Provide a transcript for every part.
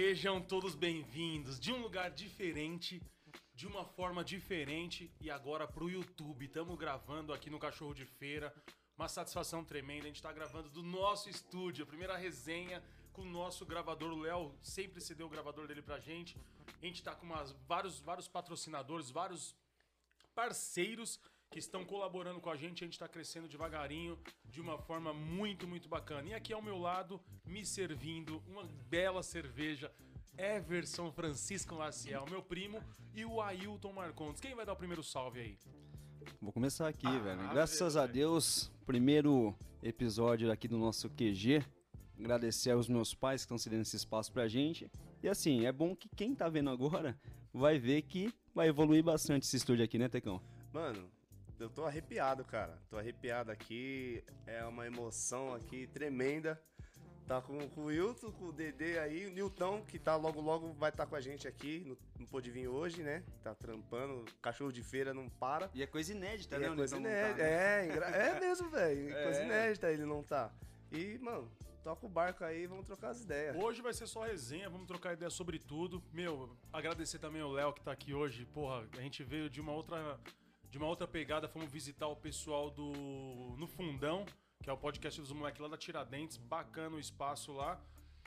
Sejam todos bem-vindos de um lugar diferente, de uma forma diferente e agora pro YouTube. Estamos gravando aqui no Cachorro de Feira. Uma satisfação tremenda. A gente tá gravando do nosso estúdio, a primeira resenha com o nosso gravador. O Léo sempre cedeu o gravador dele pra gente. A gente tá com umas, vários, vários patrocinadores, vários parceiros que estão colaborando com a gente. A gente está crescendo devagarinho, de uma forma muito, muito bacana. E aqui ao meu lado, me servindo uma bela cerveja. Everson Francisco Maciel, meu primo, e o Ailton Marcondes. Quem vai dar o primeiro salve aí? Vou começar aqui, Ah, velho. Graças velho. a Deus, primeiro episódio aqui do nosso QG. Agradecer aos meus pais que estão cedendo esse espaço pra gente. E assim, é bom que quem tá vendo agora vai ver que vai evoluir bastante esse estúdio aqui, né, Tecão? Mano, eu tô arrepiado, cara. Tô arrepiado aqui. É uma emoção aqui tremenda. Tá com, com o Wilton, com o Dedê aí, o Nilton, que tá logo logo vai estar com a gente aqui. Não, não pôde vir hoje, né? Tá trampando. Cachorro de feira não para. E é coisa inédita, E né? é o coisa não tá, inédita. né? É, engra- é mesmo, velho. É. Coisa inédita ele não tá. E, mano, toca o barco aí, vamos trocar as ideias. Hoje vai ser só resenha, vamos trocar ideia sobre tudo. Meu, agradecer também ao Léo que tá aqui hoje. Porra, a gente veio de uma outra de uma outra pegada, fomos visitar o pessoal do no Fundão, que é o podcast dos moleques lá da Tiradentes, bacana o espaço lá.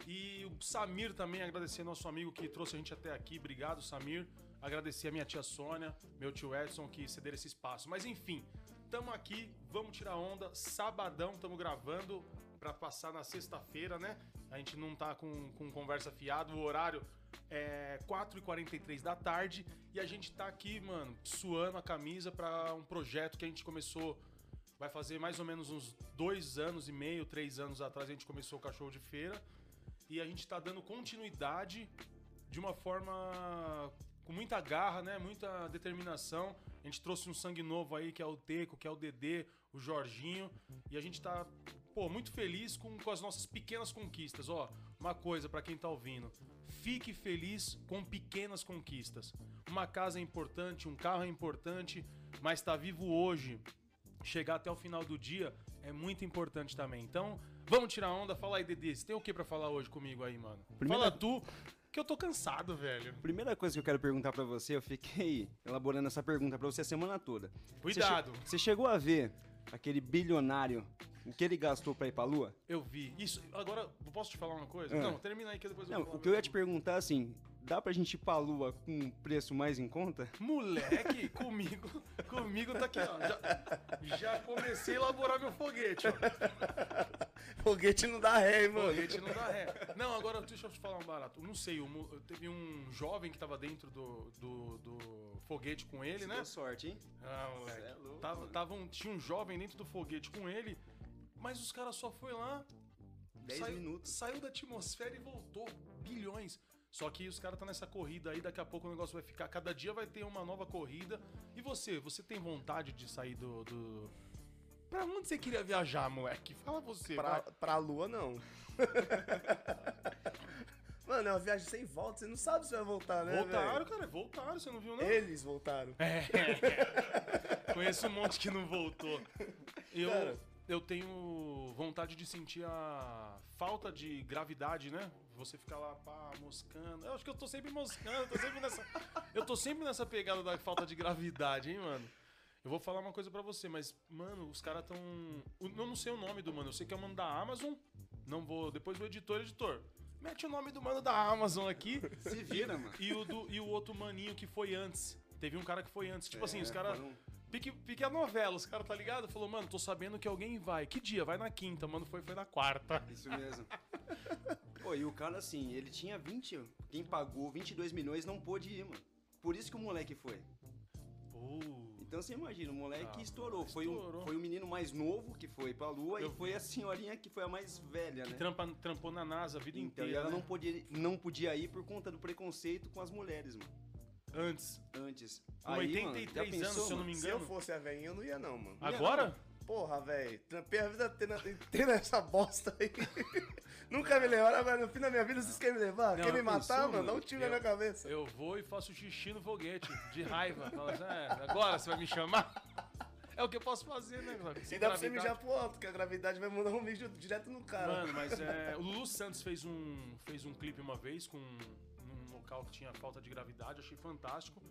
E o Samir também, agradecer nosso amigo que trouxe a gente até aqui. Obrigado, Samir. Agradecer a minha tia Sônia, meu tio Edson, que cederam esse espaço. Mas enfim, tamo aqui, vamos tirar onda. Sabadão, tamo gravando pra passar na sexta-feira, né? A gente não tá com, com conversa fiada. O horário é 4h43 da tarde. E a gente tá aqui, mano, suando a camisa pra um projeto que a gente começou Vai fazer mais ou menos uns dois anos e meio, três anos atrás a gente começou o Cachorro de Feira. E a gente tá dando continuidade de uma forma com muita garra, né? Muita determinação. A gente trouxe um sangue novo aí, que é o Teco, que é o Dedê, o Jorginho. E a gente tá, pô, muito feliz com, com as nossas pequenas conquistas. Ó, uma coisa pra quem tá ouvindo. Fique feliz com pequenas conquistas. Uma casa é importante, um carro é importante, mas tá vivo hoje chegar até o final do dia é muito importante também. Então, vamos tirar onda. Fala aí, Dedê. Você tem o que pra falar hoje comigo aí, mano? Primeira- Fala tu, que eu tô cansado, velho. Primeira coisa que eu quero perguntar pra você, eu fiquei elaborando essa pergunta pra você a semana toda. Cuidado. Você, che- você chegou a ver aquele bilionário, o que ele gastou pra ir pra lua? Eu vi. Isso, agora, posso te falar uma coisa? Ah. Não, termina aí que depois eu Não, vou falar o que eu ia te perguntar assim, dá pra gente ir pra lua com um preço mais em conta? Moleque, comigo, comigo tá aqui, ó. Já, já comecei a elaborar meu foguete, ó. Foguete não dá ré, hein, mano. Foguete não dá ré. Não, agora deixa eu te falar um barato. Eu Não sei, mo- teve um jovem que tava dentro do, do, do foguete com ele, né? Deu sorte, hein? Ah, moleque. é louco, Tava, tava um- tinha um jovem dentro do foguete com ele, mas os caras só foi lá. 10 saiu- minutos. Saiu da atmosfera e voltou. Bilhões. Só que os caras estão nessa corrida aí, daqui a pouco o negócio vai ficar. Cada dia vai ter uma nova corrida. E você, você tem vontade de sair do. do... Pra onde você queria viajar, moleque? Fala você. Pra, vai. pra lua, não. Mano, é uma viagem sem volta, você não sabe se vai voltar, né? Voltaram, velho? cara, voltaram, você não viu, não? Eles voltaram. É. Conheço um monte que não voltou. Eu, Cara. Eu tenho vontade de sentir a falta de gravidade, né? Você ficar lá, pá, moscando. Eu acho que eu tô sempre moscando, tô sempre nessa. Eu tô sempre nessa pegada da falta de gravidade, hein, mano? Eu vou falar uma coisa pra você, mas, mano, os caras tão. Eu não sei o nome do mano, eu sei que é o mano da Amazon. Não vou. Depois o editor, editor. Mete o nome do mano da Amazon aqui. Se vira, mano. E o, do, e o outro maninho que foi antes. Teve um cara que foi antes. Tipo assim, os caras. foram- Pique, pique a novela, os caras, tá ligado? Falou, mano, tô sabendo que alguém vai. Que dia? Vai na quinta, mano. Foi, foi na quarta. Isso mesmo. Pô, e o cara assim, ele tinha 20, quem pagou 22 milhões não pôde ir, mano. Por isso que o moleque foi. Então você imagina, o moleque Ah, estourou. Foi, estourou. O, foi o menino mais novo que foi pra lua Eu e foi a senhorinha que foi a mais velha, né? Trampa, trampou na NASA a vida Então, e inteira. ela né? não, podia, não podia ir por conta do preconceito com as mulheres, mano. Antes. Antes. Com Aí, 83 mano, já anos, se eu não me Se eu engano. fosse a velhinha, eu não ia, não, mano. Agora? Porra, velho. Trampei a vida inteira essa bosta aí. Nunca me levaram, agora no fim da minha vida vocês querem me levar? Não, querem me matar, pensou, mano? mano? Dá um tiro na minha cabeça. Eu vou e faço xixi no foguete, de raiva. Fala assim, "É, agora você vai me chamar? É o que eu posso fazer, né? Sem E dá pra você mijar pro alto, que a gravidade vai mandar um mijo direto no cara. Mano, mas é. O Lulu Santos fez um, fez um clipe uma vez com local que tinha falta de gravidade, achei fantástico.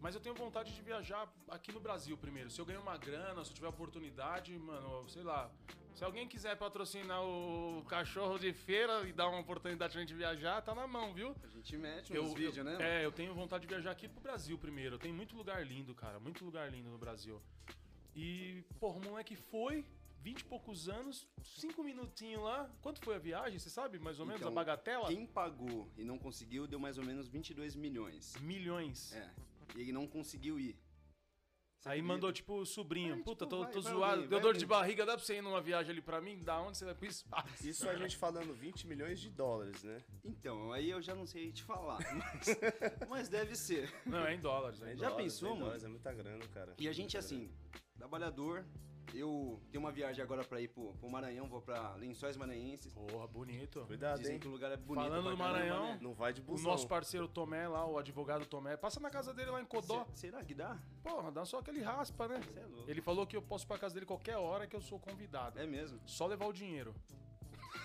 Mas eu tenho vontade de viajar aqui no Brasil primeiro. Se eu ganhar uma grana, se eu tiver oportunidade, mano, sei lá. Se alguém quiser patrocinar o cachorro de feira e dar uma oportunidade pra gente viajar, tá na mão, viu? A gente mete nos vídeos, né? É, eu tenho vontade de viajar aqui pro Brasil primeiro. Tem muito lugar lindo, cara. Muito lugar lindo no Brasil. E, porra, o moleque foi, 20 e poucos anos, 5 minutinhos lá. Quanto foi a viagem? Você sabe mais ou menos Então, a bagatela? Quem pagou e não conseguiu deu mais ou menos 22 milhões. Milhões. É. E ele não conseguiu ir. Você Aí acredita? mandou, tipo, o sobrinho. Aí, Puta, tipo, tô, vai- tô vai zoado. alguém, Deu dor de barriga, dá pra você ir numa viagem ali pra mim? Da onde você vai pro espaço? Isso a gente falando 20 milhões de dólares, né? Então, aí eu já não sei te falar. Mas, mas deve ser. Não, é em dólares. É em Já dólares. pensou, é mano? dólares, É muita grana, cara. E a gente, assim, trabalhador. Eu tenho uma viagem agora pra ir pro, pro Maranhão, vou pra Lençóis Maranhenses. Porra, bonito. Cuidado, Dizem hein? que o lugar é bonito. Falando do Maranhão, né? Não vai de O busão. nosso parceiro Tomé lá, o advogado Tomé, passa na casa dele lá em Codó. Se- será que dá? Porra, dá só aquele raspa, né? Você é louco. Ele falou que eu posso ir pra casa dele qualquer hora que eu sou convidado. É mesmo. Só levar o dinheiro.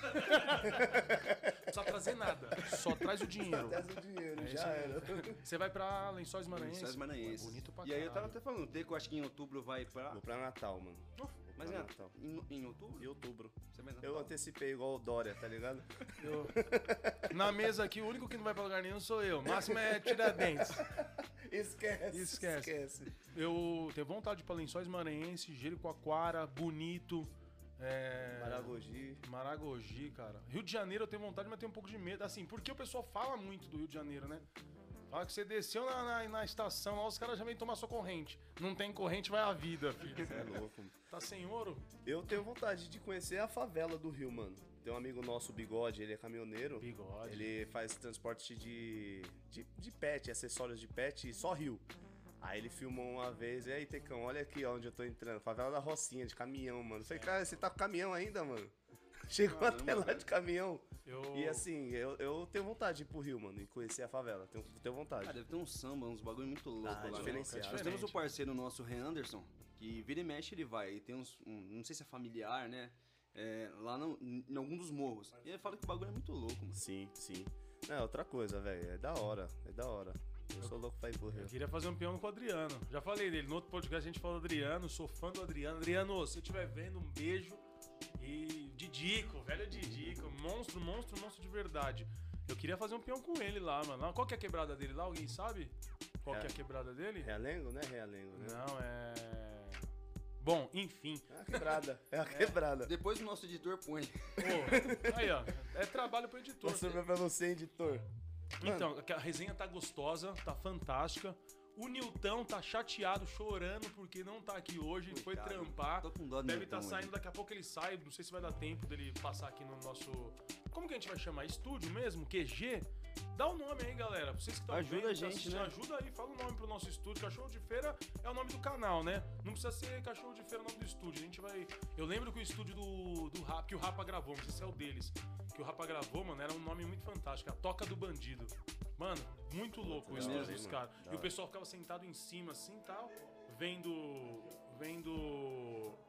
Não precisa trazer nada. Só traz o dinheiro. Traz o dinheiro, É já era. Você vai pra Lençóis Maranhenses? Lençóis Maranhenses. Bonito pra E aí eu tava caralho. até falando, o Teco acho que em outubro vai pra... Vou pra Natal, mano. Vou Mas é, Natal. em, em outubro? Em outubro. Você vai Eu antecipei igual o Dória, tá ligado? Eu- Na mesa aqui, o único que não vai pra lugar nenhum sou eu. O máximo é Tiradentes. Esquece. Esquece. Esquece. Eu tenho vontade de ir pra Lençóis Maranhenses, Jericoacoara, Bonito. É... Maragogi. Maragogi, cara. Rio de Janeiro eu tenho vontade, mas tenho um pouco de medo. Assim, porque o pessoal fala muito do Rio de Janeiro, né? Fala que você desceu na, na, na estação, lá os caras já vêm tomar sua corrente. Não tem corrente, vai a vida, filho. Você é louco. Tá sem ouro? Eu tenho vontade de conhecer a favela do Rio, mano. Tem um amigo nosso, o Bigode, ele é caminhoneiro. Bigode. Ele faz transporte de, de, de pet, acessórios de pet e só Rio. Aí ele filmou uma vez, e aí, Tecão, olha aqui ó, onde eu tô entrando. Favela da Rocinha, de caminhão, mano. Falei, cara, você tá com caminhão ainda, mano? Chegou Caramba, até lá velho. de caminhão. Eu... E assim, eu, eu tenho vontade de ir pro Rio, mano, e conhecer a favela. Tenho, tenho vontade. Ah, deve ter um samba, uns bagulho muito louco Ah, lá. diferenciado. Nós temos o Diferente. parceiro nosso, o Ren Anderson, que vira e mexe ele vai. E tem uns, um, não sei se é familiar, né? É, lá no, em algum dos morros. E ele fala que o bagulho é muito louco, mano. Sim, sim. É outra coisa, velho. É da hora, é da hora. Eu sou louco pra ir pro Rio. Eu queria fazer um peão com o Adriano. Já falei dele. No outro podcast a gente falou do Adriano. Sou fã do Adriano. Adriano, se você estiver vendo, um beijo. E Didico, velho Didico. Monstro, monstro, monstro de verdade. Eu queria fazer um peão com ele lá, mano. Qual que é a quebrada dele lá? Alguém sabe? Qual que é a quebrada dele? Realengo, né? Realengo, né? Não, é. Bom, enfim. É a quebrada. É a quebrada. Depois o nosso editor põe. Pô, aí, ó. É trabalho pro editor. Mostrando pra você, editor. Mano, Então, a resenha tá gostosa, tá fantástica. O Nilton tá chateado, chorando porque não tá aqui hoje, foi Coitado. trampar. Tô com dó Deve estar hoje. saindo, daqui a pouco ele sai, não sei se vai dar tempo dele passar aqui no nosso. Como que a gente vai chamar? Estúdio mesmo? QG? Dá o nome aí, galera. Vocês que estão Ajuda a gente, né? Ajuda aí, fala o nome pro nosso estúdio. Cachorro de Feira é o nome do canal, né? Não precisa ser Cachorro de Feira o nome do estúdio. A gente vai. Eu lembro que o estúdio do, do Rap, que o Rapa gravou, não sei se é o deles. Que o Rapa gravou, mano, era um nome muito fantástico. A Toca do Bandido. Mano, muito louco o estúdio dos caras. E o pessoal ficava sentado em cima assim e tal, vendo. Vendo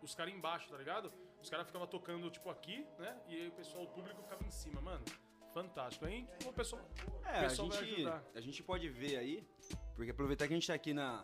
os caras embaixo, tá ligado? Os caras ficavam tocando, tipo, aqui, né? E aí o pessoal, o público ficava em cima, mano. Fantástico. Aí o pessoal. É, o a pessoal vai gente, ajudar. a gente pode ver aí, porque aproveitar que a gente tá aqui na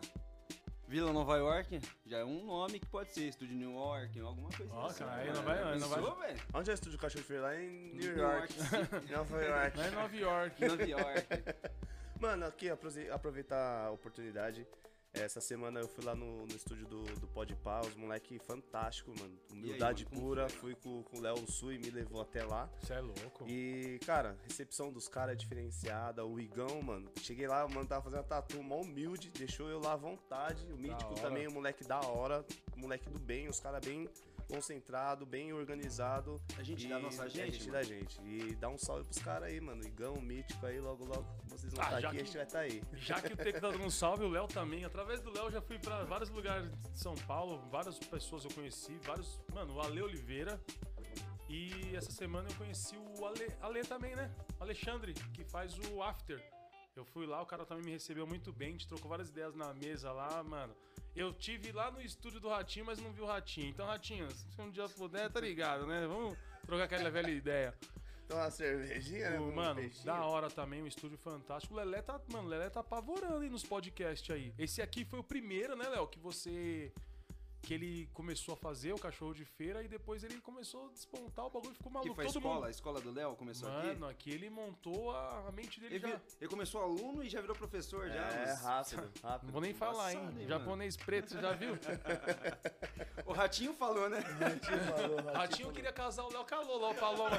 Vila Nova York, já é um nome que pode ser, Estúdio New York, alguma coisa Ó, assim. cara, aí não vai- aí não vai- Pensou, velho? onde é o estúdio Cachorro Feira? Lá em New New York. York Nova York. Lá em Nova York. Nova York. Mano, aqui, aproveitar a oportunidade. Essa semana eu fui lá no, no estúdio do, do Podpah, os moleque fantástico, mano. Humildade mano, como pura. Fui com, com o Léo Sui, me levou até lá. Você é louco. E, cara, recepção dos caras é diferenciada. O Igão, mano. Cheguei lá, o mano tava fazendo tatu mó humilde, deixou eu lá à vontade. O Mítico também, o moleque da hora. Moleque do bem, os caras bem concentrado, bem organizado. A gente E dá nossa A gente, gente mano. dá gente. E dá um salve pros caras aí, mano. Igão, Mítico aí, logo, logo vocês vão Ah, estar já aqui e a que- gente vai estar aí. Já que o Teco tá dando um salve, o Léo também. Através do Léo eu já fui pra vários lugares de São Paulo, várias pessoas eu conheci, vários. Mano, o Ale Oliveira. E essa semana eu conheci o Ale, Ale também, né? Alexandre, que faz o After. Eu fui lá, o cara também me recebeu muito bem, a gente trocou várias ideias na mesa lá, mano. Eu tive lá no estúdio do Ratinho, mas não vi o Ratinho. Então, Ratinho, se um dia puder, tá ligado, né? Vamos trocar aquela velha ideia. Então uma cervejinha, né? Um mano, da hora também, um estúdio fantástico. O Lelé tá, mano, o Lelé tá apavorando aí nos podcasts aí. Esse aqui foi o primeiro, né, Léo, que você que ele começou a fazer o cachorro de feira e depois ele começou a despontar o bagulho, ficou Que maluco. foi a Todo escola, mundo. a escola do Léo começou Mano, aqui. aqui ele montou a, a mente dele Ele, já. vi- ele começou aluno e já virou professor já. É, mas- rápido, rápido. Não vou nem falar, hein? Hein, Japonês preto, você já viu? O Ratinho falou, né? Ratinho falou, Ratinho queria casar o Léo calou lá, o Paloma.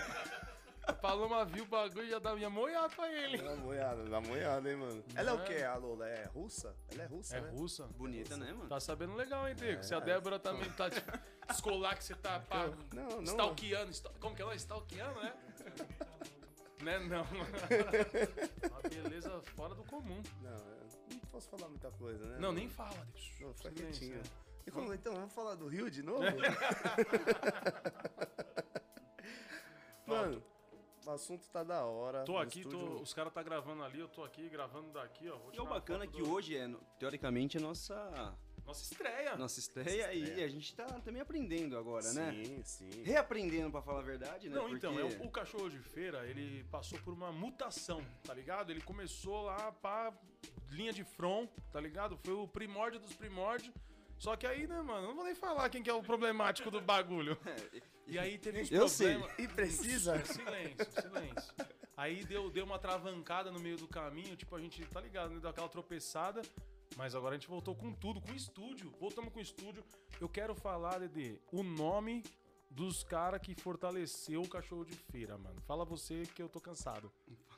Paloma viu o bagulho e já dava minha moiada pra ele. Dá uma olhada, dá uma olhada, hein, mano. Ela é o quê, a Lola? É russa? Ela é russa, É né? russa. Bonita, né, mano? Tá sabendo legal, hein, Diego? Se a É. Débora também tá te escolar que você tá pá, Não, não. stalkeando. sta- Como que é? Stalkeando, né? né? Não. Uma beleza fora do comum. Não, eu não posso falar muita coisa, né? Não, nem fala. Deixa. Não, fica quietinho. é. E como, então, vamos falar do Rio de novo? Mano, o assunto tá da hora. Tô aqui, tô- os caras tá gravando ali, eu tô aqui gravando daqui, ó. Vou E é o bacana que do- hoje é, teoricamente, a nossa, Nossa estreia. nossa estreia e estreia. a gente tá também aprendendo agora, né? Sim, sim. Reaprendendo, pra falar a verdade, né? Não, então, Porque- é o, cachorro de feira, ele passou por uma mutação, tá ligado? Ele começou lá pra linha de front, tá ligado? Foi o primórdio dos primórdios. Só que aí, né, mano, não vou nem falar quem que é o problemático do bagulho. E aí teve uns Eu sei. E precisa? Silêncio, silêncio. Aí deu, deu uma travancada no meio do caminho, tipo, a gente, tá ligado, né? Deu aquela tropeçada. Mas agora a gente voltou com tudo, com estúdio. Voltamos com estúdio. Eu quero falar, Dede, o nome dos caras que fortaleceu o cachorro de feira, mano. Fala você que eu tô cansado.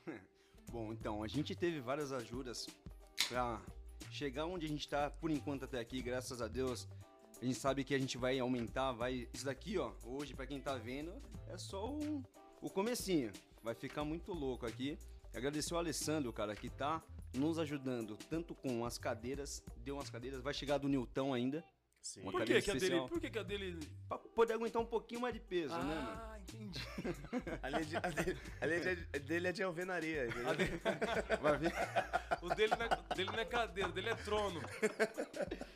Bom, então, a gente teve várias ajudas pra chegar onde a gente tá por enquanto até aqui, graças a Deus. A gente sabe que a gente vai aumentar, vai. Isso daqui, ó, hoje, pra quem tá vendo, é só o, o comecinho. Vai ficar muito louco aqui. Agradecer o Alessandro, cara, que tá nos ajudando tanto com as cadeiras, deu umas cadeiras, vai chegar do Newton ainda, Sim. Uma Por que, que a dele. Por que, que a dele. pra poder aguentar um pouquinho mais de peso, né, mano? Ah, entendi. A de- a dele, a linha de- dele é de alvenaria. Vai. O dele não é, dele não é cadeira, o dele é trono.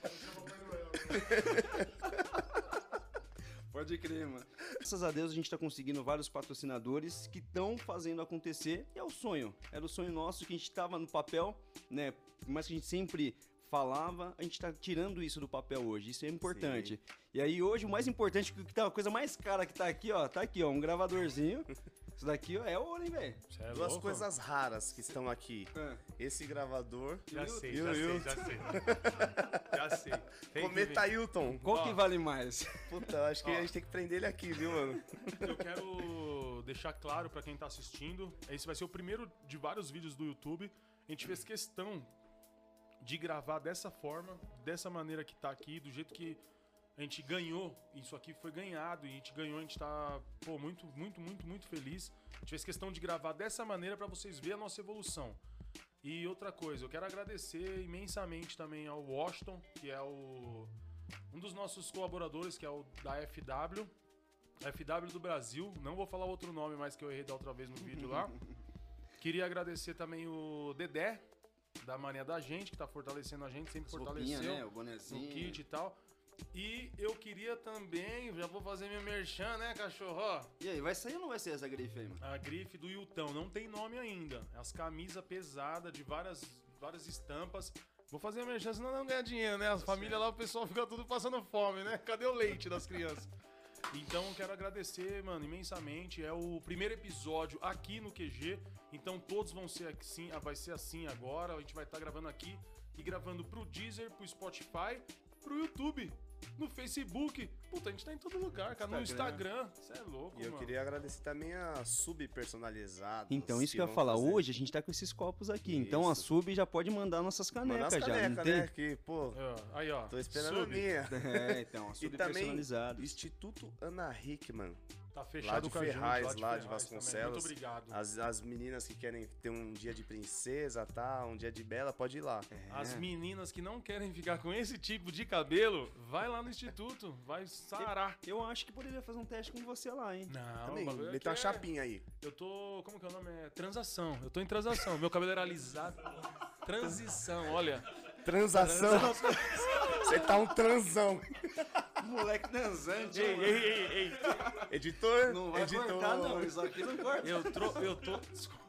Pode crer, mano. Graças a Deus a gente tá conseguindo vários patrocinadores que estão fazendo acontecer. E é o sonho. Era o sonho nosso que a gente tava no papel, né? Por mais que a gente sempre falava, a gente tá tirando isso do papel hoje. Isso é importante. E aí hoje o mais importante, que tá a coisa mais cara que tá aqui, ó, tá aqui, ó, um gravadorzinho. Isso daqui, é ouro, hein, velho? É Duas louco? coisas raras que estão aqui. Ah, Esse gravador. Já sei, E o já sei, já sei. Já sei. Tem Cometa. Hilton. Qual Ó. que vale mais? Puta, eu acho que Ó. a gente tem que prender ele aqui, viu, mano? Eu quero deixar claro pra quem tá assistindo, esse vai ser o primeiro de vários vídeos do YouTube. A gente fez questão de gravar dessa forma, dessa maneira que tá aqui, do jeito que a gente ganhou. Isso aqui foi ganhado e a gente ganhou, a gente tá, pô, muito, muito, muito, muito feliz. A gente fez questão de gravar dessa maneira pra vocês verem a nossa evolução. E outra coisa, eu quero agradecer imensamente também ao Washington, que é o um dos nossos colaboradores, que é o da FW, FW do Brasil. Não vou falar outro nome mais que eu errei da outra vez no vídeo lá. Queria agradecer também o Dedé, da Mania da Gente, que tá fortalecendo a gente, sempre As fortaleceu né? O bonezinho. kit e tal. E eu queria também, já vou fazer meu merchan, né, cachorro? Ó, E aí, vai sair ou não vai sair essa grife aí, mano? a grife do Yutão, não tem nome ainda. As camisas pesadas de várias, várias estampas. Vou fazer a merchan, senão não ganha dinheiro, né? As famílias lá, o pessoal fica tudo passando fome, né? Cadê o leite das crianças? Então, quero agradecer, mano, imensamente. É o primeiro episódio aqui no QG. Então, todos vão ser assim, ah, vai ser assim agora. A gente vai estar gravando aqui e gravando pro Deezer, pro Spotify, pro YouTube, no Facebook. Puta, a gente tá em todo lugar, cara. No Instagram. Você é louco, E eu mano. queria agradecer também a sub personalizada. Então, isso que eu ia falar. Hoje a gente tá com esses copos aqui. Então a Isso. sub já pode mandar nossas Manda canecas as já. canecas, não tem? né? Que, pô, É, Aí, ó. tô esperando a sub. minha. É, então, a E sub também, personalizada. Instituto Ana Hickman. Tá fechado Lá de Ferraz, lá de Ferraz também. Vasconcelos. Muito obrigado. As, as meninas que querem ter um dia de princesa, tá? Um dia de bela, pode ir lá. As É. meninas que não querem ficar com esse tipo de cabelo, vai lá no instituto, vai sarar. Eu acho que poderia fazer um teste com você lá, hein? Não, Também, meter uma aqui é- chapinha aí. Eu tô. Como que é o nome? É transação. Eu tô em transação. Meu cabelo era alisado. Transição, olha. Transação. Você tá um transão. Moleque dançante. Ei, ei, ei, ei. Editor, Não vai editor. cortar, não. Isso aqui não corta. Eu, tro... eu tô. desculpa.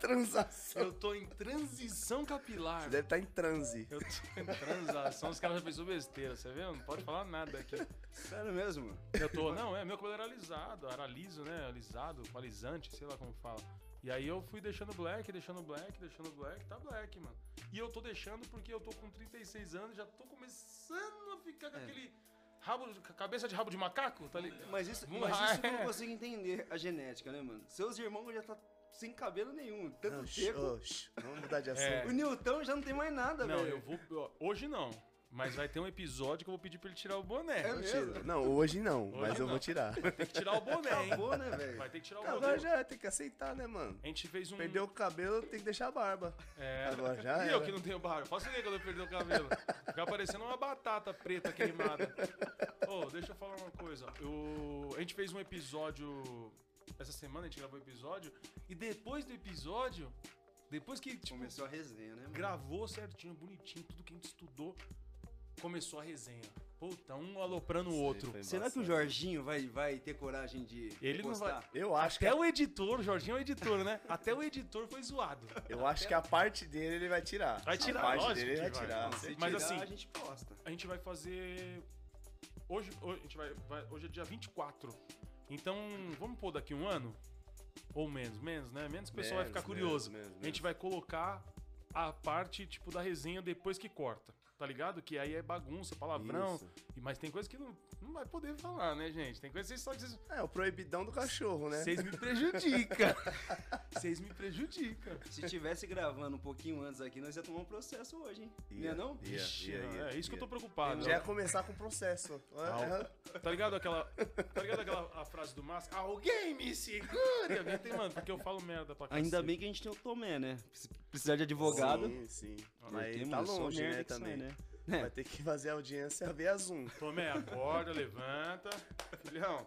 Transação. Eu tô em transição capilar. Você deve estar em transe. Eu tô em transação. Os caras já pensou besteira, você viu? Não pode falar nada aqui. Sério mesmo? Eu tô. Não, é, meu cabelo era alisado. Era liso, né? Alisado, alisante, sei lá como fala. E aí eu fui deixando black, deixando black, deixando black, tá black, mano. E eu tô deixando porque eu tô com 36 anos, já tô começando a ficar com aquele rabo, cabeça de rabo de macaco, tá ligado? Mas isso, mas isso que eu é. não consigo entender a genética, né, mano? Seus irmãos já tá sem cabelo nenhum, tanto oxi. Vamos mudar de assunto. É. O Newton já não tem mais nada, Não, velho. eu vou. Hoje não. Mas vai ter um episódio que eu vou pedir pra ele tirar o boné. É Eu mesmo? Não, hoje não, Hoje mas eu não. vou tirar. Tem que tirar o boné, hein? Acabou, né, velho? Vai ter que tirar o Agora boné. já tem que aceitar, né, mano? A gente fez um. Perdeu o cabelo, tem que deixar a barba. É, Agora já E eu era. que não tenho barba. Faço ideia quando eu perder o cabelo. Fica parecendo uma batata preta queimada. Ô, deixa eu falar uma coisa. Eu... A gente fez um episódio. Essa semana a gente gravou um episódio. E depois do episódio. Depois que tipo, Começou a resenha, né, mano? gravou certinho, bonitinho, tudo que a gente estudou, começou a resenha. Puta, um aloprando o outro. Será que o. Jorginho vai, vai ter coragem de Ele não vai-? Eu acho que Até o editor, o Jorginho é o editor, né? Até o editor foi zoado. eu acho que a parte dele ele vai tirar. Vai tirar, a parte lógico dele ele vai que vai. tirar. Mas tirar, assim- a gente posta. a gente vai fazer. Hoje, hoje, a gente vai, vai- hoje é dia 24. Então, vamos pôr daqui um ano? Ou menos, menos, né? Menos que o pessoal vai Menos, ficar curioso. menos, menos, A gente vai colocar a parte, tipo, da resenha depois que corta. Tá ligado? Que aí é bagunça, palavrão. Isso. E, mas tem coisa que não, não vai poder falar, né, gente? Tem coisa que vocês só dizem. É, o proibidão do cachorro, né? Vocês me prejudicam. Vocês me prejudicam. Se tivesse gravando um pouquinho antes aqui, nós ia tomar um processo hoje, hein? Não ia não? Ia, Ixi, ia, ia, é isso que eu tô preocupado. Já ia começar com o processo. É, Tá ligado aquela. Tá ligado aquela a frase do Márcio? Alguém me segure! Alguém tem, mano, porque eu falo merda pra Ainda bem que a gente tem o Tomé, né? Se precisar de advogado. Sim, sim. Mas tá longe, né, também. né? Vai ter que fazer audiência via Zoom. Tomé, acorda, levanta. Filhão.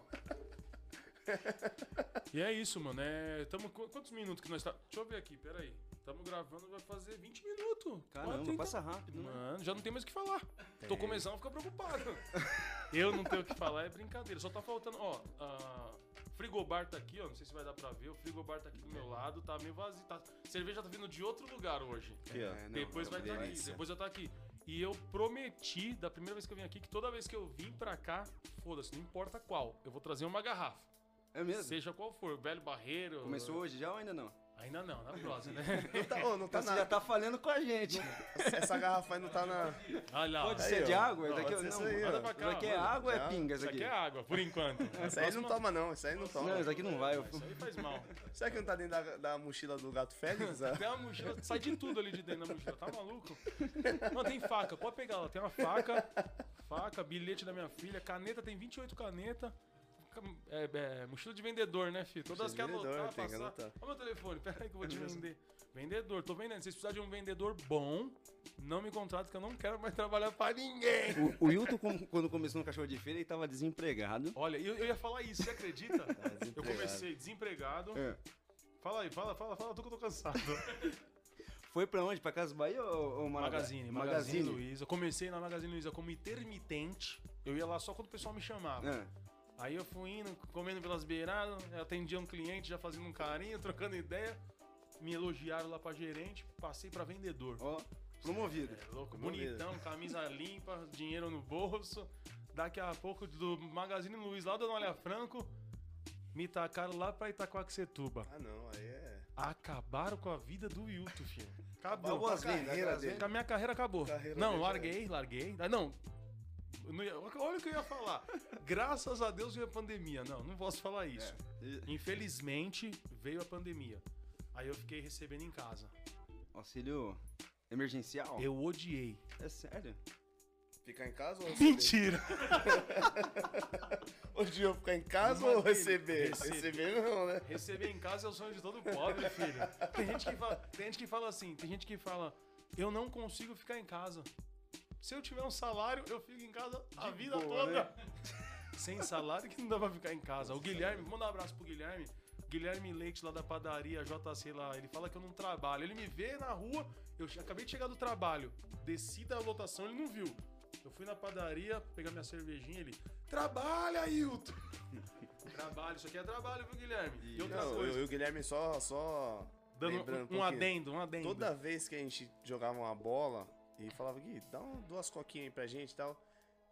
E é isso, mano. É, tamo, qu- quantos minutos que nós tá. Deixa eu ver aqui, peraí. Tamo gravando, vai fazer 20 minutos. Caramba, Quase 30. passa rápido, né? Mano, já não tem mais o que falar. Tô começando a ficar preocupado. Eu não tenho o que falar, é brincadeira. Só tá faltando, ó. a frigobar tá aqui, ó. Não sei se vai dar pra ver. O frigobar tá aqui do meu lado, tá meio vazio. Tá, cerveja tá vindo de outro lugar hoje. Aqui, ó. É, não, depois vai estar aqui, delícia. depois eu tá aqui. E eu prometi, da primeira vez que eu vim aqui, que toda vez que eu vim pra cá, foda-se, não importa qual, eu vou trazer uma garrafa. É mesmo? Seja qual for, velho barreiro. Começou hoje já ou ainda não? Ainda não, na próxima, né? Não tá, ô, não tá Então você já tá falhando com a gente. Essa garrafa aí não tá na... Olha lá, Pode ó. Aí, ser de ó. água? Não, Esse aqui, pode ser não, isso aí, Manda pra cá. Isso aqui é manda. água ou é Já. pinga? Isso Isso aqui aqui? é água, por enquanto. Isso aí não toma não, isso aí não toma. Não, isso aqui não vai. eu- Isso aí faz mal. Será que não tá dentro da, da mochila do gato Félix? Tem uma mochila, sai de tudo ali de dentro da mochila, tá maluco? Não, tem faca, pode pegar lá. Tem uma faca, faca, bilhete da minha filha, caneta, tem 28 canetas. É, é, mochila de vendedor, né, filho? Todas que vendedor, anotar, tem que passar. anotar. Olha meu telefone, pera aí que eu vou te vender. Vendedor, tô vendendo. Se vocês precisarem de um vendedor bom, não me contrata que eu não quero mais trabalhar pra ninguém. O, o Hilton, quando começou no cachorro de feira, ele tava desempregado. Olha, eu, eu ia falar isso, você acredita? Eu comecei desempregado. É. Fala aí, fala, fala, fala, tu que eu tô cansado. Foi pra onde? Pra Casa Bahia ou, ou Maranhão? Magazine, Magazine Luiza. Eu comecei na Magazine Luiza como intermitente. Eu ia lá só quando o pessoal me chamava. É. Aí eu fui indo, comendo pelas beiradas, eu atendia um cliente já fazendo um carinho, trocando ideia. Me elogiaram lá pra gerente, passei pra vendedor. Ó, promovido. É, louco, Promovido. bonitão, camisa limpa, dinheiro no bolso. Daqui a pouco do Magazine Luiza lá do Olha Franco, me tacaram lá pra Itacoaxetuba. Ah, não, aí é... Acabaram com a vida do Wilton, filho. Acabou Acabou. as carreira as dele. A minha carreira acabou. Carreira não, larguei, larguei. Ah, não. Eu não ia- olha o que eu ia falar. Graças a Deus veio a pandemia. Não, não posso falar isso. E- Infelizmente veio a pandemia. Aí eu fiquei recebendo em casa. Auxílio emergencial? Eu odiei. É sério? Ficar em casa ou receber? Mentira! Hoje eu ficar em casa Uma ou receber? receber. Receber não, né? Receber em casa é o sonho de todo pobre, filho. Tem gente que fala, tem gente que fala assim, tem gente que fala, eu não consigo ficar em casa. Se eu tiver um salário, eu fico em casa a vida boa, toda. né? Sem salário que não dá pra ficar em casa. O Guilherme, vou mandar um abraço pro Guilherme. Guilherme Leite lá da padaria JC lá, ele fala que eu não trabalho. Ele me vê na rua, eu acabei de chegar do trabalho, desci da lotação, ele não viu. Eu fui na padaria, pegar minha cervejinha, ele, trabalha, Ailton! trabalho, isso aqui é trabalho, viu, Guilherme? E outra Não, coisa, eu e o Guilherme só, só dando um, um adendo, um adendo. Toda vez que a gente jogava uma bola e falava, Gui, dá um- duas coquinhas aí pra gente e tal,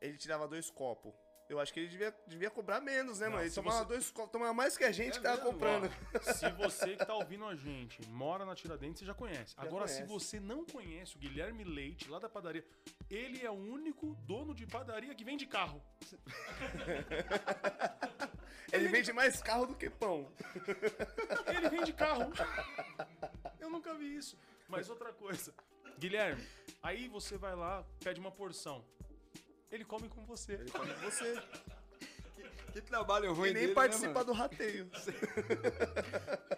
ele tirava dois copos. Eu acho que ele devia, devia cobrar menos, né, Não, mano? Ele se tomava você- dois copos, tomava mais que a gente É que tava mesmo? comprando. Ó, se você que tá ouvindo a gente mora na Tiradentes, você já conhece. Agora, se conhece. você não conhece o Guilherme Leite, lá da padaria, ele é o único dono de padaria que vende carro. Ele vende mais carro do que pão. Ele vende carro. Eu nunca vi isso. Mas outra coisa. Guilherme, aí você vai lá, pede uma porção. Ele come com você. Ele come com você. Que trabalho ruim E nem dele, participa né, mano? do rateio.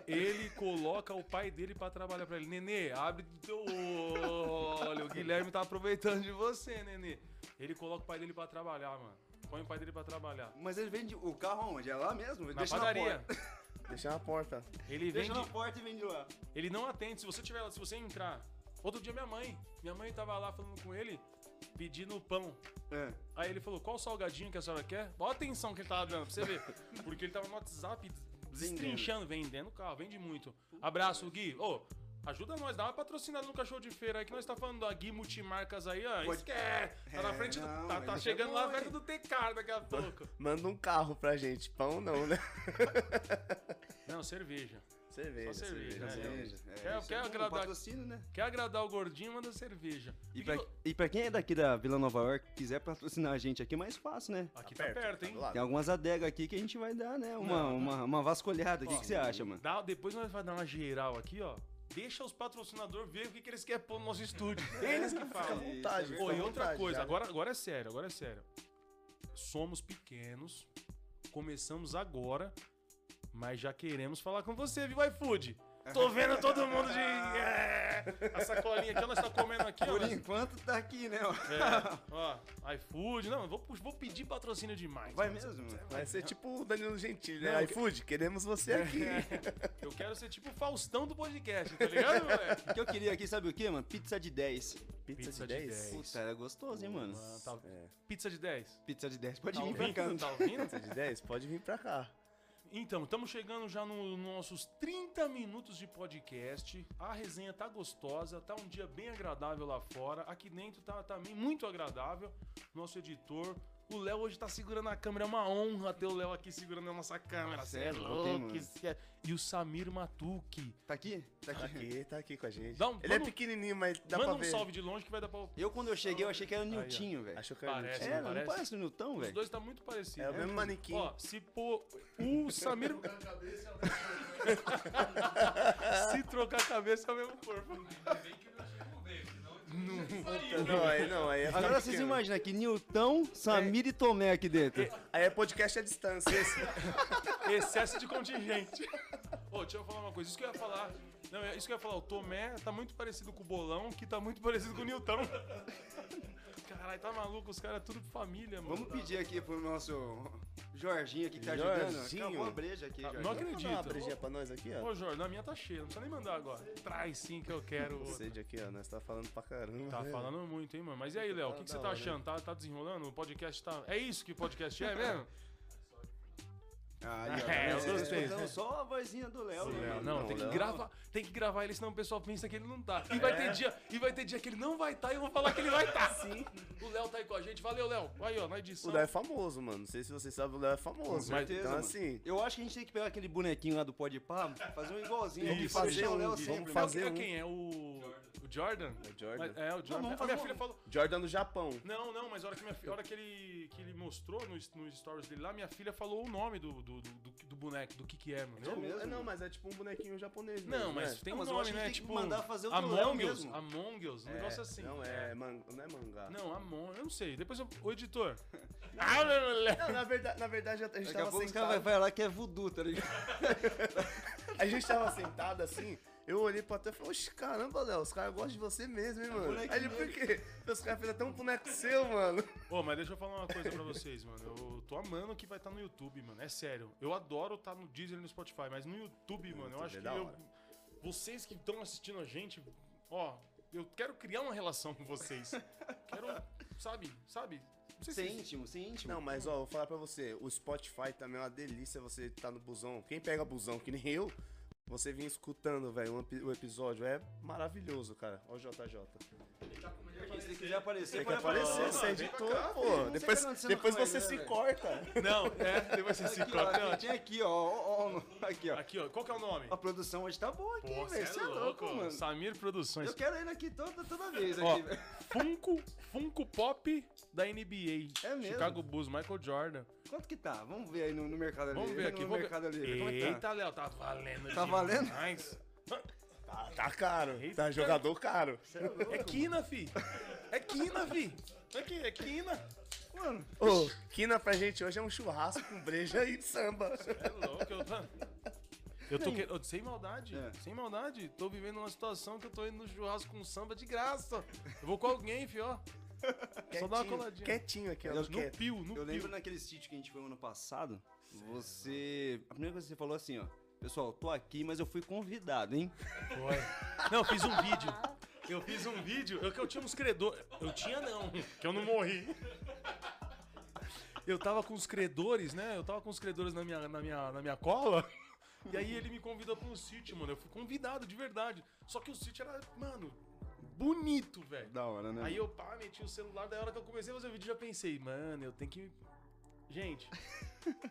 Ele coloca o pai dele pra trabalhar pra ele. Nenê, abre teu olho. O Guilherme tá aproveitando de você, Nenê. Ele coloca o pai dele pra trabalhar, mano. Põe o pai dele pra trabalhar. Mas ele vende o carro onde? É lá mesmo? Na Deixa padaria. Na porta. Deixa na porta. Ele Deixa vende. na porta e vende lá. Ele não atende. Se você tiver lá, se você entrar. Outro dia minha mãe. Minha mãe tava lá falando com ele, pedindo pão. É. Aí ele falou, qual salgadinho que a senhora quer? Bota atenção que ele tava dando, pra você ver. Porque ele tava no WhatsApp destrinchando, vendendo carro, vende muito. Abraço, Gui. Ô, ajuda nós, dá uma patrocinada no cachorro de feira aí, que nós tá falando da Gui Multimarcas aí, ó. Pode- Esquece. Tá na É, frente do. não, Tá, tá chegando é lá perto do Tecar daqui a pouco. Manda um carro pra gente. Pão não, né? Não, cerveja. Cerveja, Só cerveja, cerveja. né? Cerveja. É, Quer- agradar- patrocínio, né? Quer agradar o gordinho, manda cerveja. E pra, que- e pra quem é daqui da Vila Nova York, quiser patrocinar a gente aqui, é mais fácil, né? Aqui tá perto, hein? do lado. Tem algumas adegas aqui que a gente vai dar, né? Uma, Não, uma, uma vascolhada. O que que você acha, mano? Dá- depois nós vamos dar uma geral aqui, ó. Deixa os patrocinadores ver o que, que eles querem pôr no nosso estúdio. Eles que Fica à falam. vontade. Pô, e outra vontade, coisa, agora, agora é sério, agora é sério. Somos pequenos, começamos agora, mas já queremos falar com você, viu, iFood? Tô vendo todo mundo de. É, a sacolinha aqui, ó, nós tá comendo aqui, ó. Por enquanto tá aqui, né? ó. É, ó, iFood. Não, vou, vou pedir patrocínio demais. Vai mano. mesmo? mano? Vai ser tipo o Danilo Gentili, Não, né? eu iFood, queremos você aqui. Eu quero ser tipo o Faustão do podcast, tá ligado, moleque? O que eu queria aqui, sabe o que, mano? Pizza de 10. Pizza, Pizza de de 10? 10. Puta, era gostoso, hein, mano? Mano, tá- É. Pizza de 10. Pizza de 10. Pode Tá vir pra ouvindo? cá. não Tá ouvindo? Pizza de 10? Pode vir pra cá. Então, estamos chegando já nos nossos 30 minutos de podcast. A resenha tá gostosa, tá um dia bem agradável lá fora. Aqui dentro tá também muito agradável. Nosso editor. O Léo hoje tá segurando a câmera, é uma honra ter o Léo aqui segurando a nossa câmera. Cê é louco, hein, louco. é- E o Samir Matuki. Tá aqui? Tá Tá aqui. aqui, tá aqui com a gente. Um- Ele é manda um- pequenininho, mas dá Manda pra um ver. salve de longe que vai dar pra. Eu, quando eu cheguei, eu achei que era o. Niltinho, velho. Achou que era Parece, Nilton. É, não parece? parece o Nilton, Os velho? dois tá muito parecido. É o mesmo manequim. Ó, se pôr. O Samir. se trocar a cabeça é o mesmo corpo. Não, aí não, aí é Agora vocês imaginam aqui, Nilton, Samir e Tomé aqui dentro. Aí é podcast à distância. Excesso de contingente. Ô, deixa eu falar uma coisa. Isso que eu ia falar. Não, é isso que eu ia falar. O Tomé tá muito parecido com o Bolão, que tá muito parecido com o Nilton. Caralho, tá maluco? Os caras tudo família, mano. Vamos pedir aqui pro nosso Jorginho aqui que tá Jorginho. ajudando. Acabou a breja aqui, Ah, Jorginho. não Vamos dar uma acredito. brejinha pra nós aqui, ó. Ô, Jorge, na minha tá cheia. Não precisa nem mandar agora. Traz sim que eu quero. Sede aqui, ó. Nós tá falando pra caramba. Tá né? falando muito, hein, mano? Mas e aí, Léo? O que, que você tá achando? Tá, tá desenrolando? O podcast tá. É isso que o podcast é mesmo? Aí, É, eu vocês gostei. escutando Só a vozinha do Léo, né, mano? Não, Não, tem que Léo- gravar, tem que gravar ele, senão o pessoal pensa que ele não tá. E vai ter dia, e vai ter dia que ele não vai estar e eu vou falar que ele vai estar. Sim. O Léo tá aí com a gente. Valeu, Léo. Aí, ó, na edição. O Léo é famoso, mano. Não sei se vocês sabem, o Léo é famoso. Com certeza, então, mano. assim, Eu acho que a gente tem que pegar aquele bonequinho lá do Podpah, fazer um igualzinho. Isso, Vamos fazer deixar o um, Léo vamos sempre. fazer é um. quem? É o. O Jordan? É o Jordan. Mas- é, o Jordan. vamos a minha fazer filha um. falou. Jordan do Japão. Não, não, mas a hora que, minha, fi- a hora que, ele, que ele mostrou nos, nos stories dele lá, minha filha falou o nome do, do do, do, boneco, do que que é, mano. É mesmo? É, não, mas é tipo um bonequinho japonês. Não, mesmo, mas né? tem Não, um mas nome, acho que né? tem que Tipo, mandar fazer o Among Us, mesmo. Among Us, um É, negócio assim. Não é, man- não é mangá. Não, Among, eu não sei. Depois eu, o editor. Ah, não, não, não. Não, na verdade, na verdade a gente Daqui a tava os caras sentado. falar que é voodoo, tá ligado? A gente tava sentado assim, eu olhei pra tu e falei, oxe, caramba, Léo, os caras gostam de você mesmo, hein, mano? bonequinho Aí ele, por quê? Os caras fez até um boneco seu, mano. Ô, mas deixa eu falar uma coisa pra vocês, mano. Eu tô amando que vai estar no YouTube, mano. É sério. Eu adoro estar no Deezer e no Spotify, mas no YouTube, mano, eu acho é que eu- vocês que estão assistindo a gente, ó, eu quero criar uma relação com vocês. Quero, sabe, sabe? Ser se- íntimo, ser íntimo. Não, mas ó, vou falar pra você, o Spotify também é uma delícia você tá no busão. Quem pega busão, que nem eu, você vir escutando, velho, um o episódio é maravilhoso, cara. Ó o JJ. Quiser aparecer, pode quer aparecer, você é editor, cá, pô. Não que Depois, tá depois você né, se velho? corta. Não, é, depois você se corta. ó, tem aqui, ó, ó, ó, aqui, ó. Aqui, ó, qual que é o nome? A produção hoje tá boa aqui, Pô, velho. cê Você é louco, mano. Samir Produções. Eu quero ele aqui toda, toda vez aqui, velho. Funko, Funko Pop da NBA. É mesmo? Chicago Bulls, Michael Jordan. Quanto que tá? Vamos ver aí no, no mercado ali. Vamos ver aqui. No vamos ver. mercado ali. Como é que tá? Eita, Léo, tá valendo Tá valendo? demais. Tá, tá caro. Eita. Tá jogador caro. É quina, fi. É quina, fi. Aqui, é quina. Mano, Ô, quina pra gente hoje é um churrasco com breja e samba. É louco, eu tô... Eu tô querendo... Sem maldade, É. sem maldade. Tô vivendo uma situação que eu tô indo no churrasco com samba de graça. Eu vou com alguém, fi, ó. Só dá uma Quietinho, coladinha. Quietinho aqui, ó. Eu- No quieto. pio, no eu pio. lembro naquele sítio que a gente foi ano passado, você... A primeira coisa que você falou assim, ó. Pessoal, tô aqui, mas eu fui convidado, hein? Foi. Não, eu fiz um vídeo. Eu fiz um vídeo. Eu que eu tinha uns credores. Eu tinha não, que eu não morri. Eu tava com os credores, né? Eu tava com os credores na minha, na minha, na minha cola. E aí ele me convidou pra um sítio, mano. Eu fui convidado de verdade. Só que o sítio era, mano, bonito, velho. Da hora, né? Aí eu, pá, meti o celular, daí a hora que eu comecei a fazer o vídeo, já pensei, mano, eu tenho que. Gente,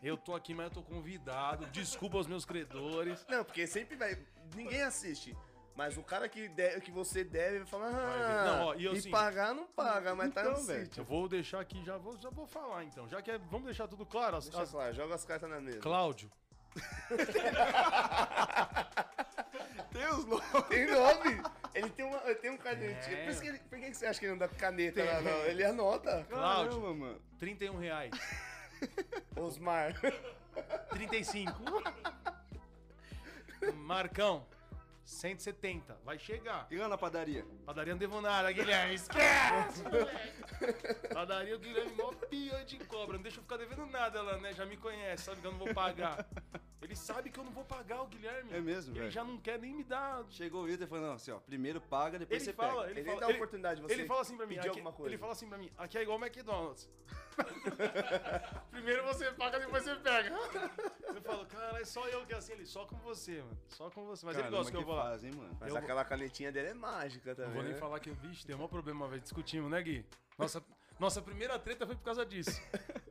eu tô aqui, mas eu tô convidado. Desculpa aos meus credores. Não, porque sempre vai. Ninguém assiste. Mas o cara que, de- que você deve vai falar, ah, Não, ó, e eu, assim, pagar não paga, mas tá no então, velho. sítio. Eu vou deixar aqui, já vou, já vou falar então. Já que é, vamos deixar tudo claro. As, Deixa as- claro, joga as cartas na mesa. Cláudio. Tem os nomes. Tem nome! Ele tem, uma, ele tem um canetinho. É. Por, isso que ele, por que que você acha que ele não dá caneta lá, não? Ele anota. Cláudio. Caramba, mano. 31 reais. Osmar. 35. Marcão. 170. Vai chegar. E lá na padaria? Padaria não devo nada, Guilherme. Esquece, moleque. Padaria o Guilherme, mó pior de cobra. Não deixa eu ficar devendo nada lá, né? Já me conhece, sabe que eu não vou pagar. Ele sabe que eu não vou pagar o Guilherme. É mesmo, Ele velho? já não quer nem me dar. Chegou o Vitor e falou, não, assim, ó, primeiro paga, depois Ele você fala, pega. ele, Ele fala, dá a oportunidade de você Ele fala assim pra mim, pedir aqui, alguma coisa. ele fala assim pra mim, aqui é igual McDonald's. Primeiro você paga, depois você pega. Eu falo, cara, é só eu que é assim, ele, só com você, mano. Só com você. Mas ele Caramba, gosta que eu vou faz, hein, mano? Mas Eu aquela canetinha dele é mágica também. Não vou nem né? falar que, vixe, tem um maior problema vez, discutimos, né, Gui? Nossa, nossa primeira treta foi por causa disso.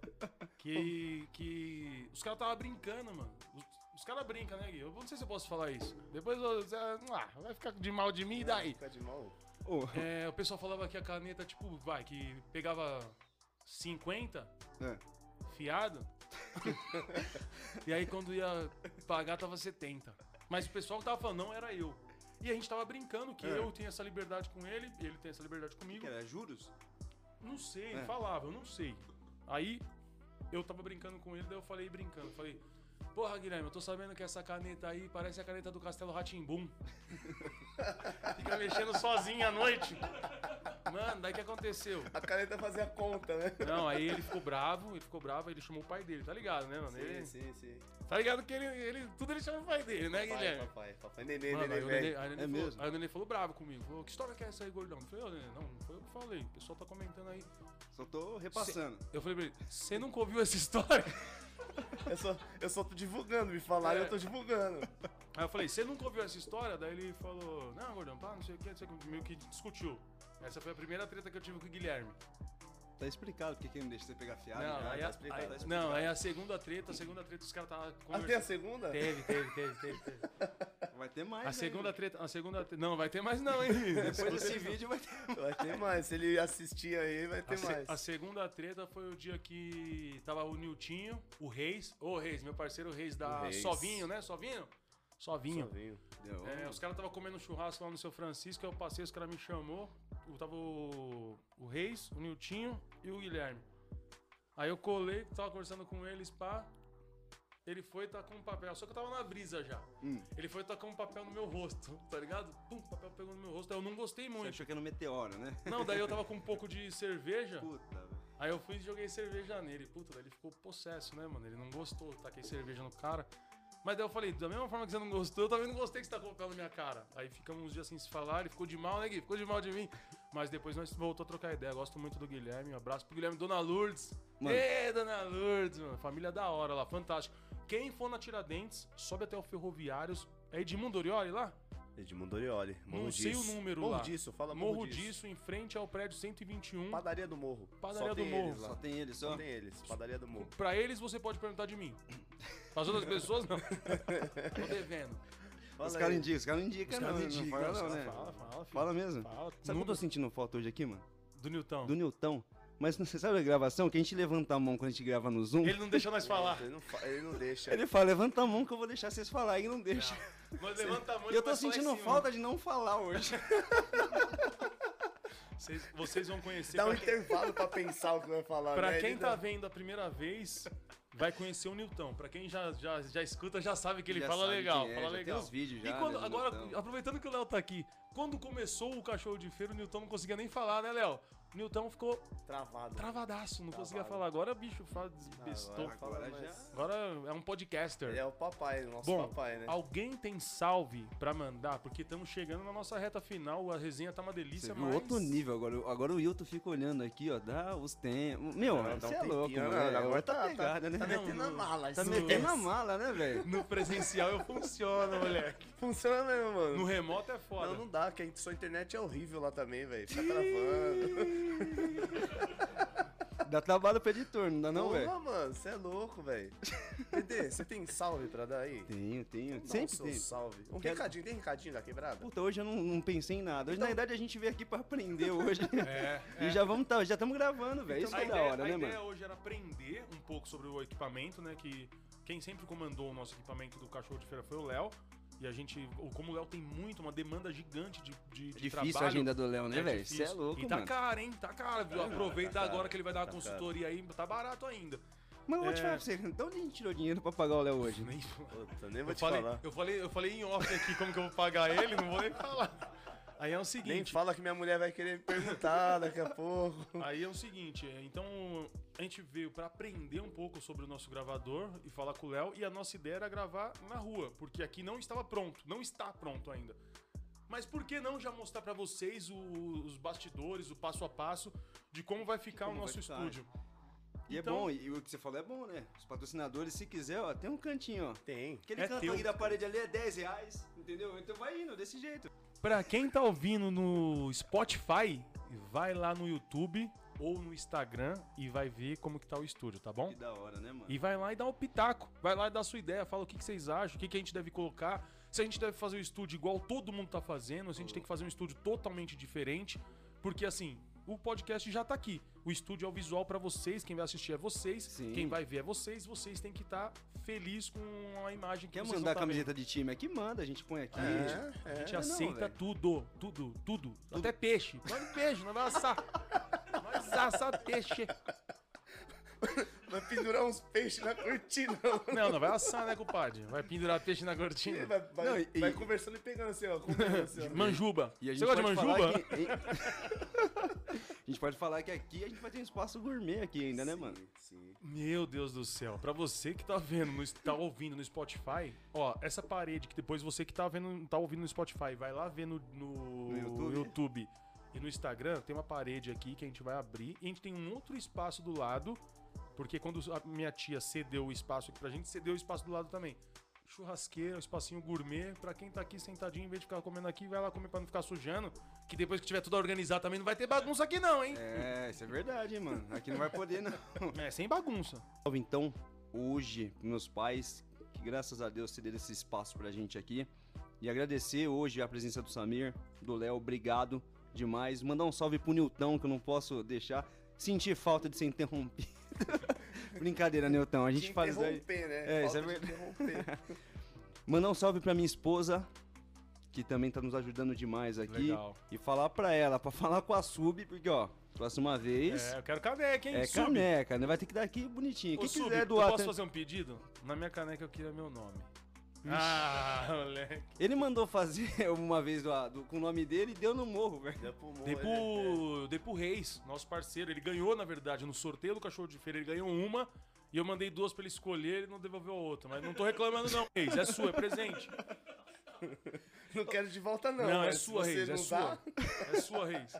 Que, que os caras estavam brincando, mano. Os, os caras brincam, né, Gui? Eu não sei se eu posso falar isso. Depois eu, ah, vai ficar de mal de mim e daí? Fica de mal. Ô, É, o pessoal falava que a caneta, tipo, vai, que pegava 50 é. fiado. e aí quando ia pagar tava 70. Mas o pessoal que tava falando, não era eu. E a gente tava brincando que É. eu tenho essa liberdade com ele, e ele tem essa liberdade comigo. que era juros? Não sei, É. falava, eu não sei. Aí eu tava brincando com ele, daí eu falei brincando, falei, porra, Guilherme, eu tô sabendo que essa caneta aí parece a caneta do Castelo Ratimbum. Fica mexendo sozinho à noite. Mano, daí que aconteceu? A caneta fazia conta, né? Não, aí ele ficou bravo, ele ficou bravo, ele chamou o pai dele, tá ligado, né, mano? Ele, Sim, sim, sim. tá ligado que ele, ele. Tudo ele chama o pai dele, né, Papai, Guilherme? papai, papai. Nenê, Mano, aí, nenê, aí, Nenê É falou, mesmo? aí o Nenê falou bravo comigo. Falou, que história que é essa aí, gordão? Eu falei, ô, Nenê, não, não foi eu que falei. O pessoal tá comentando aí. Só tô repassando. Eu falei pra ele, você nunca ouviu essa história? Eu só, eu só tô divulgando, me falaram, É. eu tô divulgando. Aí eu falei, você nunca ouviu essa história? Daí ele falou, não, gordão, pá, não sei o que, não sei o que, meio que discutiu. Essa foi a primeira treta que eu tive com o Guilherme. Tá explicado porque que não deixa você pegar fiado. não, né? aí tá a, explicado, aí- tá explicado. não, aí a segunda treta, a segunda treta os caras estavam Até a conversando. segunda? Teve, teve, teve, teve, teve. Vai ter mais. A né, segunda treta. A segunda tre- Não, vai ter mais não, hein? Depois desse vídeo vai ter. Vai ter mais. Se ele assistir aí, vai ter A, se- mais. a segunda treta foi o dia que tava o Niltinho, o Reis. Ô, Reis, meu parceiro Reis da Reis. Sovinho, né? Sovinho? Sovinho. Sozinho. Deu. É, os caras estavam comendo churrasco lá no seu Francisco, eu passei, os caras me chamou. Eu tava o, o Reis, o Niltinho e o Guilherme. Aí eu colei, tava conversando com eles, pá. Ele foi tacar um papel, só que eu tava na brisa já. Hum. Ele foi tacar um papel no meu rosto, tá ligado? Pum, o papel pegou no meu rosto. Aí eu não gostei Você muito. achou que era um meteoro, né? Não, daí eu tava com um pouco de cerveja. Puta, velho. Aí eu fui e joguei cerveja nele. Puta, daí ele ficou possesso, né, mano? Ele não gostou, taquei cerveja no cara. Mas daí eu falei, da mesma forma que você não gostou, eu também não gostei que você tacou o papel na minha cara. Aí ficamos uns dias sem se falar, ele ficou de mal, né, Gui? Ficou de mal de mim. Mas depois nós voltou a trocar ideia. Gosto muito do Guilherme. Um abraço pro Guilherme. Dona Lourdes. Mano. Ê, Dona Lourdes, mano. Família da hora lá, fantástico. Quem for na Tiradentes, sobe até o Ferroviários. É Edmundo Orioli lá? Edmundo Orioli. Morro não sei o Disso. número Morro lá. disso, fala Morro, Morro, disso. em frente ao prédio 121. Padaria do Morro. Padaria Só do tem Morro. Eles lá. Só tem ele, só. Só tem eles. Padaria do Morro. Pra eles você pode perguntar de mim. As outras pessoas não. Tô devendo. Os Fala caras aí. indicam, os caras não indicam, não. caras Não indicam, fala, os não, caras né? Fala, fala, filho. Fala mesmo. Fala. Sabe que eu tô sentindo falta hoje aqui, mano? do Newton. Do Nilton. Mas você sabe a gravação? Que a gente levanta a mão quando a gente grava no Zoom? Ele não deixa nós falar. Ele não, fa- ele não deixa. Ele fala, levanta a mão que eu vou deixar vocês falar. E não deixa. Nós levanta a mão E eu tô sentindo falta de não falar hoje. Vocês, vocês vão conhecer. Dá um pra quem, intervalo pra pensar o que vai falar. pra né? quem Ele tá dá- vendo a primeira vez, vai conhecer o Newton. Pra quem já, já, já escuta, já sabe que ele Já fala legal. é, fala já legal. Tem os vídeos já. e quando, né, agora, Nilton. aproveitando que o Léo tá aqui, quando começou o cachorro de feira, o Newton não conseguia nem falar, né, Léo? O Newton ficou Travado. travadaço, não conseguia Travado. falar. Agora, bicho, fala, bestou. Agora Agora mais. Agora é um podcaster. Ele é o papai, o nosso Bom, papai, né? Alguém tem salve pra mandar? Porque estamos chegando na nossa reta final, a resenha tá uma delícia, Você mas... outro nível agora. Agora o Wilton fica olhando aqui, ó. Dá os tempos. Meu, Não, dá um você é louco, mano. né? Agora tá Tá- pegada, né? Tá Não, metendo a mala. Tá metendo a mala, né, velho? No presencial eu funciono, moleque. Funciona mesmo, mano. No remoto é foda. Não, não dá, que a sua internet é horrível lá também, velho. Fica travando. Dá trabalho pro editor, não dá não, velho? Porra, mano, você é louco, velho. Dedê, você tem salve pra dar aí? Tenho, tenho. Dá Sempre tem. salve. Um Quero- recadinho, tem recadinho da quebrada? Puta, hoje eu não, não pensei em nada. Hoje, na verdade, a gente veio aqui pra aprender hoje. É, E já vamos tá, já estamos gravando, velho. Isso a que é da ideia, hora, a né, ideia mano? hoje era aprender um pouco sobre o equipamento, né? Que quem sempre comandou o nosso equipamento do cachorro de feira foi o Léo. E a gente, o- como o Léo tem muito, uma demanda gigante de, de, de Difícil trabalho. a agenda do Léo, né, é velho? Você é louco, E tá mano. caro, hein? Tá caro, viu? Aproveita tá caro, agora que ele vai dar uma tá consultoria aí, tá barato ainda. Mas eu vou te É. falar pra você, de onde a gente tirou dinheiro pra pagar o Léo hoje? Nem- Puta, nem vou Eu te falei, falar. eu, falei, eu falei em off aqui como que eu vou pagar ele, não vou nem falar. Aí é o Nem seguinte. fala que minha mulher vai querer me perguntar daqui a pouco. Aí é o seguinte, é, então a gente veio pra aprender um pouco sobre o nosso gravador e falar com o Léo e a nossa ideia era gravar na rua, porque aqui não estava pronto, não está pronto ainda. Mas por que não já mostrar pra vocês o- os bastidores, o passo a passo de como vai ficar Como o nosso ficar. estúdio? E Então- é bom, e o que você falou é bom, né? Os patrocinadores, se quiser, ó, tem um cantinho, ó. Tem. Aquele É canto teu. ali da parede ali é 10 reais, entendeu? Então vai indo, desse jeito. Pra quem tá ouvindo no Spotify, vai lá no YouTube ou no Instagram e vai ver como que tá o estúdio, tá bom? Que da hora, né, mano? E vai lá e dá o pitaco. Vai lá e dá a sua ideia. Fala o que, que vocês acham, o que, que a gente deve colocar. Se a gente deve fazer o estúdio igual todo mundo tá fazendo, se a gente tem que fazer um estúdio totalmente diferente. Porque assim, o podcast já tá aqui. O estúdio é o visual pra vocês, quem vai assistir é vocês, Sim. quem vai ver é vocês. Vocês têm que estar feliz com a imagem que Quer vocês mandar vão tá camiseta de time aqui? Manda, a gente põe aqui. É, vendo. A gente não, aceita velho. tudo, tudo, tudo, Até peixe. Manda peixe, nós vai assar. Nós assar peixe. Vai pendurar uns peixes na cortina. Não, não vai assar, né, compadre? Vai pendurar peixe na cortina. Vai, vai- Não, e- vai e- conversando e pegando assim, ó. assim, ó. Manjuba. E a gente Você gosta de manjuba? que- a gente pode falar que aqui a gente vai ter um espaço gourmet aqui ainda, né, mano? Sim. Meu Deus do céu. Pra você que tá vendo, no, tá ouvindo no Spotify, ó, essa parede que depois você que tá vendo, tá ouvindo no Spotify, vai lá ver no, no No YouTube? YouTube e no Instagram, tem uma parede aqui que a gente vai abrir e a gente tem um outro espaço do lado, porque quando a minha tia cedeu o espaço aqui pra gente, cedeu o espaço do lado também. Churrasqueira, um espacinho gourmet, pra quem tá aqui sentadinho, em vez de ficar comendo aqui, vai lá comer pra não ficar sujando, que depois que tiver tudo organizado também não vai ter bagunça aqui não, hein? É, isso é verdade, hein, mano. Aqui não vai poder, não. É, sem bagunça. Então, hoje, meus pais, que graças a Deus cederam esse espaço pra gente aqui, E agradecer hoje a presença do Samir, do Léo, obrigado demais. Mandar um salve pro Nilton, que eu não posso deixar. Sentir falta de ser interrompido. Brincadeira, Nilton. A gente Te faz aí. interromper, né? É, isso é interromper. Mandar um salve pra minha esposa, que também tá nos ajudando demais aqui. Legal. E falar pra ela, pra falar com a Sub, porque, ó, próxima vez É, eu quero caneca, hein? é, Sub. caneca, né? Vai ter que dar aqui bonitinho. Ô, Quem Sub, quiser eu doar. posso tem- fazer um pedido? Na minha caneca eu queria meu nome. Ah, moleque. Ele mandou fazer uma vez do, do- com o nome dele e deu no morro, velho. Deu pro morro, pro, dei pro Reis, nosso parceiro. Ele ganhou, na verdade, no sorteio do cachorro de feira. Ele ganhou uma e eu mandei duas pra ele escolher ele não devolveu a outra. Mas não tô reclamando, não, Reis. É sua, é presente. Não quero de volta, não. Não, é sua, Reis. É sua. É sua, Reis.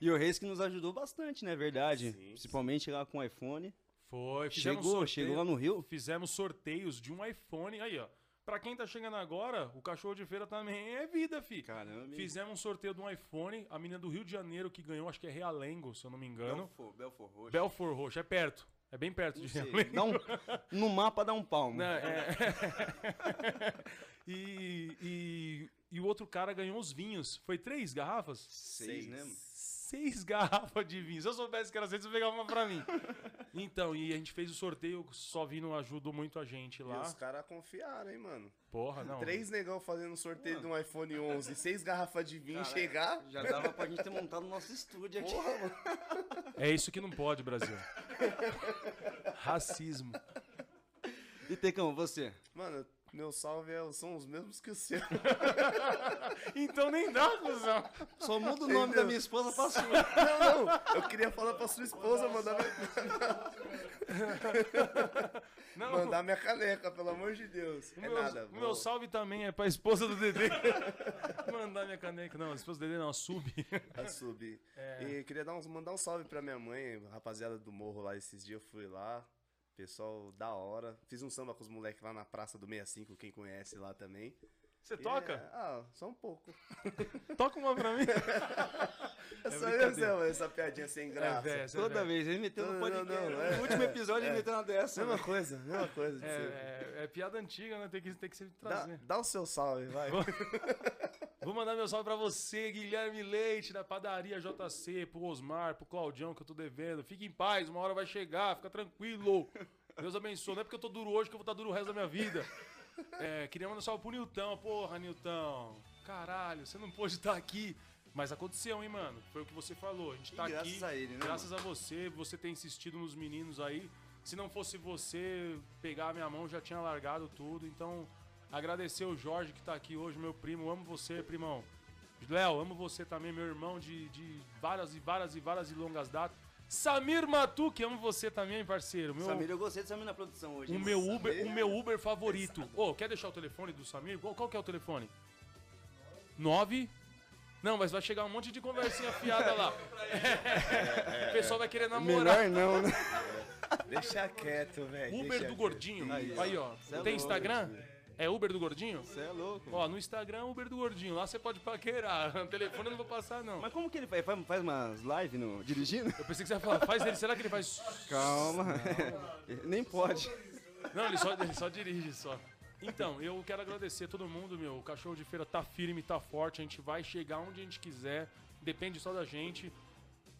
E o Reis que nos ajudou bastante, né? Verdade. Sim, Principalmente lá com o iPhone. Foi, fizemos Chegou, sorteio- chegou lá no Rio. Fizemos sorteios de um iPhone. Aí, ó. Pra quem tá chegando agora, o cachorro de feira também é vida, fi. Caramba. Fizemos um sorteio de um iPhone. A menina do Rio de Janeiro que ganhou, acho que é Realengo, se eu não me engano. Belfor, Belfor Roxo. Belfort Roxo, é perto. É bem perto Não de sei. Realengo. Dá um, no mapa dá um palmo. Não, é- e, e, e o outro cara ganhou os vinhos. Foi três garrafas? Seis, né? Mano? Seis garrafas de vinho. Se eu soubesse que era seis, eu pegava uma pra mim. Então, e a gente fez o sorteio, só vindo ajudou muito a gente E lá. os caras confiaram, hein, mano. Porra, não. Três negão fazendo sorteio de um iPhone 11, seis garrafas de vinho chegar. Já dava pra gente ter montado o nosso estúdio aqui. Porra, mano. É isso que não pode, Brasil. Racismo. E Tecão, você? Mano, meu salve é- são os mesmos que o seu. Então nem dá, cuzão. Só muda o nome Entendeu? da minha esposa pra sua. Não, não. Eu queria falar pra sua esposa mandar minha, Não, mandar minha caneca, pelo amor de Deus. o É meu, nada. o meu vou- salve também é pra esposa do Dedê. Mandar minha caneca. Não, a esposa do Dedê não, a sub. a subir. E queria dar uns, mandar um salve pra minha mãe, rapaziada do morro lá esses dias. Eu fui lá, pessoal da hora. Fiz um samba com os moleques lá na Praça do 65, quem conhece lá também. Você E toca? é- ah, só um pouco. Toca uma pra mim. É só eu, Zé, essa piadinha sem graça. velho, essa é Toda velho. vez, ele meteu no podcast. não, não, é. no último episódio ele meteu uma dessa. mesma velho. coisa, mesma coisa. de É, é- é piada antiga, né? Tem que, tem que se Dá, trazer. dá o seu salve, vai. Vou mandar meu salve pra você, Guilherme Leite, da padaria JC, pro Osmar, pro Claudião, que eu tô devendo. Fique em paz, uma hora vai chegar, fica tranquilo. Deus abençoe. Não é porque eu tô duro hoje que eu vou estar duro o resto da minha vida. É, queria mandar um salve pro Nilton. Porra, Nilton. Caralho, você não pôde estar aqui. Mas aconteceu, hein, mano? Foi o que você falou. A gente E tá graças aqui. a ele, né, Graças a você, você tem insistido nos meninos aí. Se não fosse você pegar a minha mão, já tinha largado tudo. Então, agradecer o Jorge que tá aqui hoje, meu primo. Amo você, primão. Léo, amo você também, meu irmão de, de várias e várias e várias e longas datas. Samir Matuque, amo você também, parceiro. Meu, Samir, eu gostei de Samir na produção hoje. o hein, meu? Uber, Samir? o meu Uber favorito. Ô, quer deixar o telefone do Samir? Qual, qual que é o telefone? 9 Não, mas vai chegar um monte de conversinha fiada lá. o pessoal vai querer namorar. Melhor não, né? Deixa quieto, velho. Uber do quieto. Gordinho. Aí, Aí, ó. é Tem louco, Instagram? É Uber do Gordinho? Você é louco. Ó, no Instagram, Uber do Gordinho. Lá você pode paquerar. No telefone eu não vou passar, não. Mas como que ele faz? Faz, umas lives no, dirigindo? Eu pensei que você ia falar, faz ele. Será que ele faz. Calma. Nem pode. Não, ele só, ele só dirige só. Então, eu quero agradecer a todo mundo, meu. O cachorro de feira tá firme, tá forte. A gente vai chegar onde a gente quiser. Depende só da gente.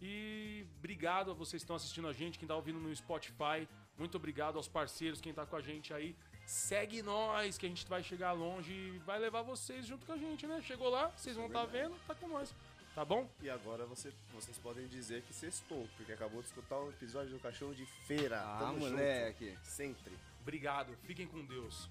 E obrigado a vocês que estão assistindo a gente, quem tá ouvindo no Spotify. Muito obrigado aos parceiros, quem tá com a gente aí. Segue nós, que a gente vai chegar longe e vai levar vocês junto com a gente, né? Chegou lá, vocês vão estar vendo, tá com nós. Tá bom? E agora você- vocês podem dizer que sextou, porque acabou de escutar o episódio do Cachorro de Feira. Ah, Tamo junto. moleque. Sempre. Obrigado, fiquem com Deus.